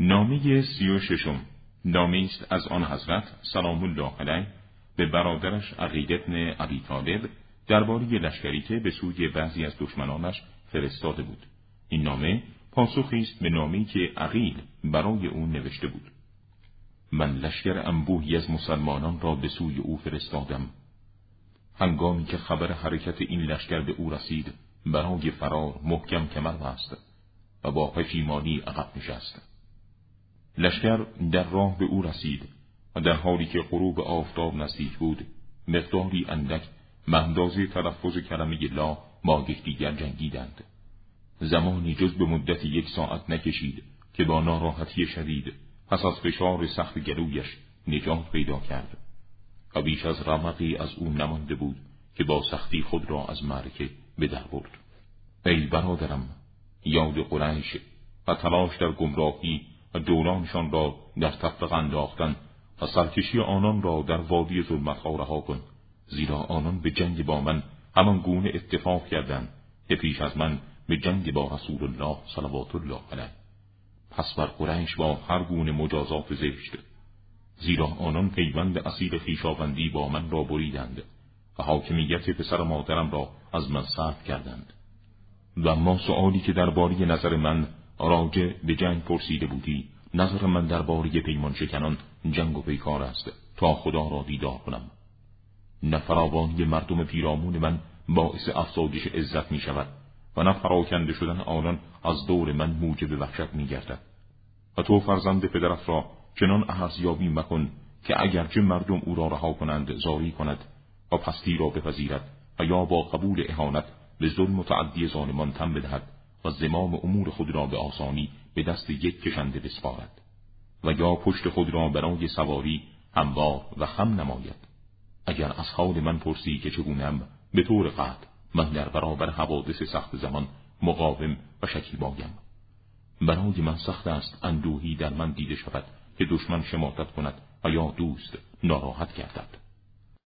نامه سی و ششم. نامه است از آن حضرت سلام الله علیه به برادرش عقید ابن ابی طالب درباره لشکری که به سوی بعضی از دشمنانش فرستاده بود. این نامه پاسخی است به نامه‌ای که عقیل برای او نوشته بود. من لشکر انبوهی از مسلمانان را به سوی او فرستادم. هنگامی که خبر حرکت این لشکر به او رسید برای فرار محکم کمر بست و با پشیمانی عقب نشست. لشکر در راه به او رسید و در حالی که غروب آفتاب نزدیک بود مقداری اندک مهندازه تلفظ کلمه لا با یکدیگر جنگیدند. زمانی جز به مدت یک ساعت نکشید که با ناراحتی شدید پس از فشار سخت گلویش نجات پیدا کرد و بیش از رمقی از او نمانده بود که با سختی خود را از معرکه به در برد. ای برادرم یاد قریش و تلاش در گمراهی و دورانشان را در تفرق انداختن و سرکشی آنان را در وادی ظلمتها رها کن. زیرا آنان به جنگ با من همان گونه اتفاق کردند که پیش از من به جنگ با رسول الله صلوات الله علیه. پس بر قریش با هر گونه مجازات زشت. زیرا آنان پیوند اصیل خیشاوندی با من را بریدند و حاکمیت پسر مادرم را از من سرد کردند. و ما سؤالی که درباره نظر من راجع به جنگ پرسیده بودی نظر من درباره پیمان شکنان جنگ و پیکار است. تا خدا را دیدار کنم. نه فراوانی مردم پیرامون من باعث افزایش عزت می شود و نه پراکنده شدن آنان از دور من موجب وحشت می گردد و تو فرزند پدرت را چنان ارزیابی مکن که اگرچه مردم او را رها کنند زاری کند و پستی را بپذیرد و یا با قبول اهانت به ظلم متعدی ظالمان تن بدهد. و زمام امور خود را به آسانی به دست یک کشنده بسپارد و یا پشت خود را برای سواری هموار و خم نماید. اگر از حال من پرسی که چگونم به طور قطع من در برابر حوادث سخت زمان مقاوم و شکیبایم برای من سخت است اندوهی در من دیده شود که دشمن شماتت کند و یا دوست ناراحت گردد.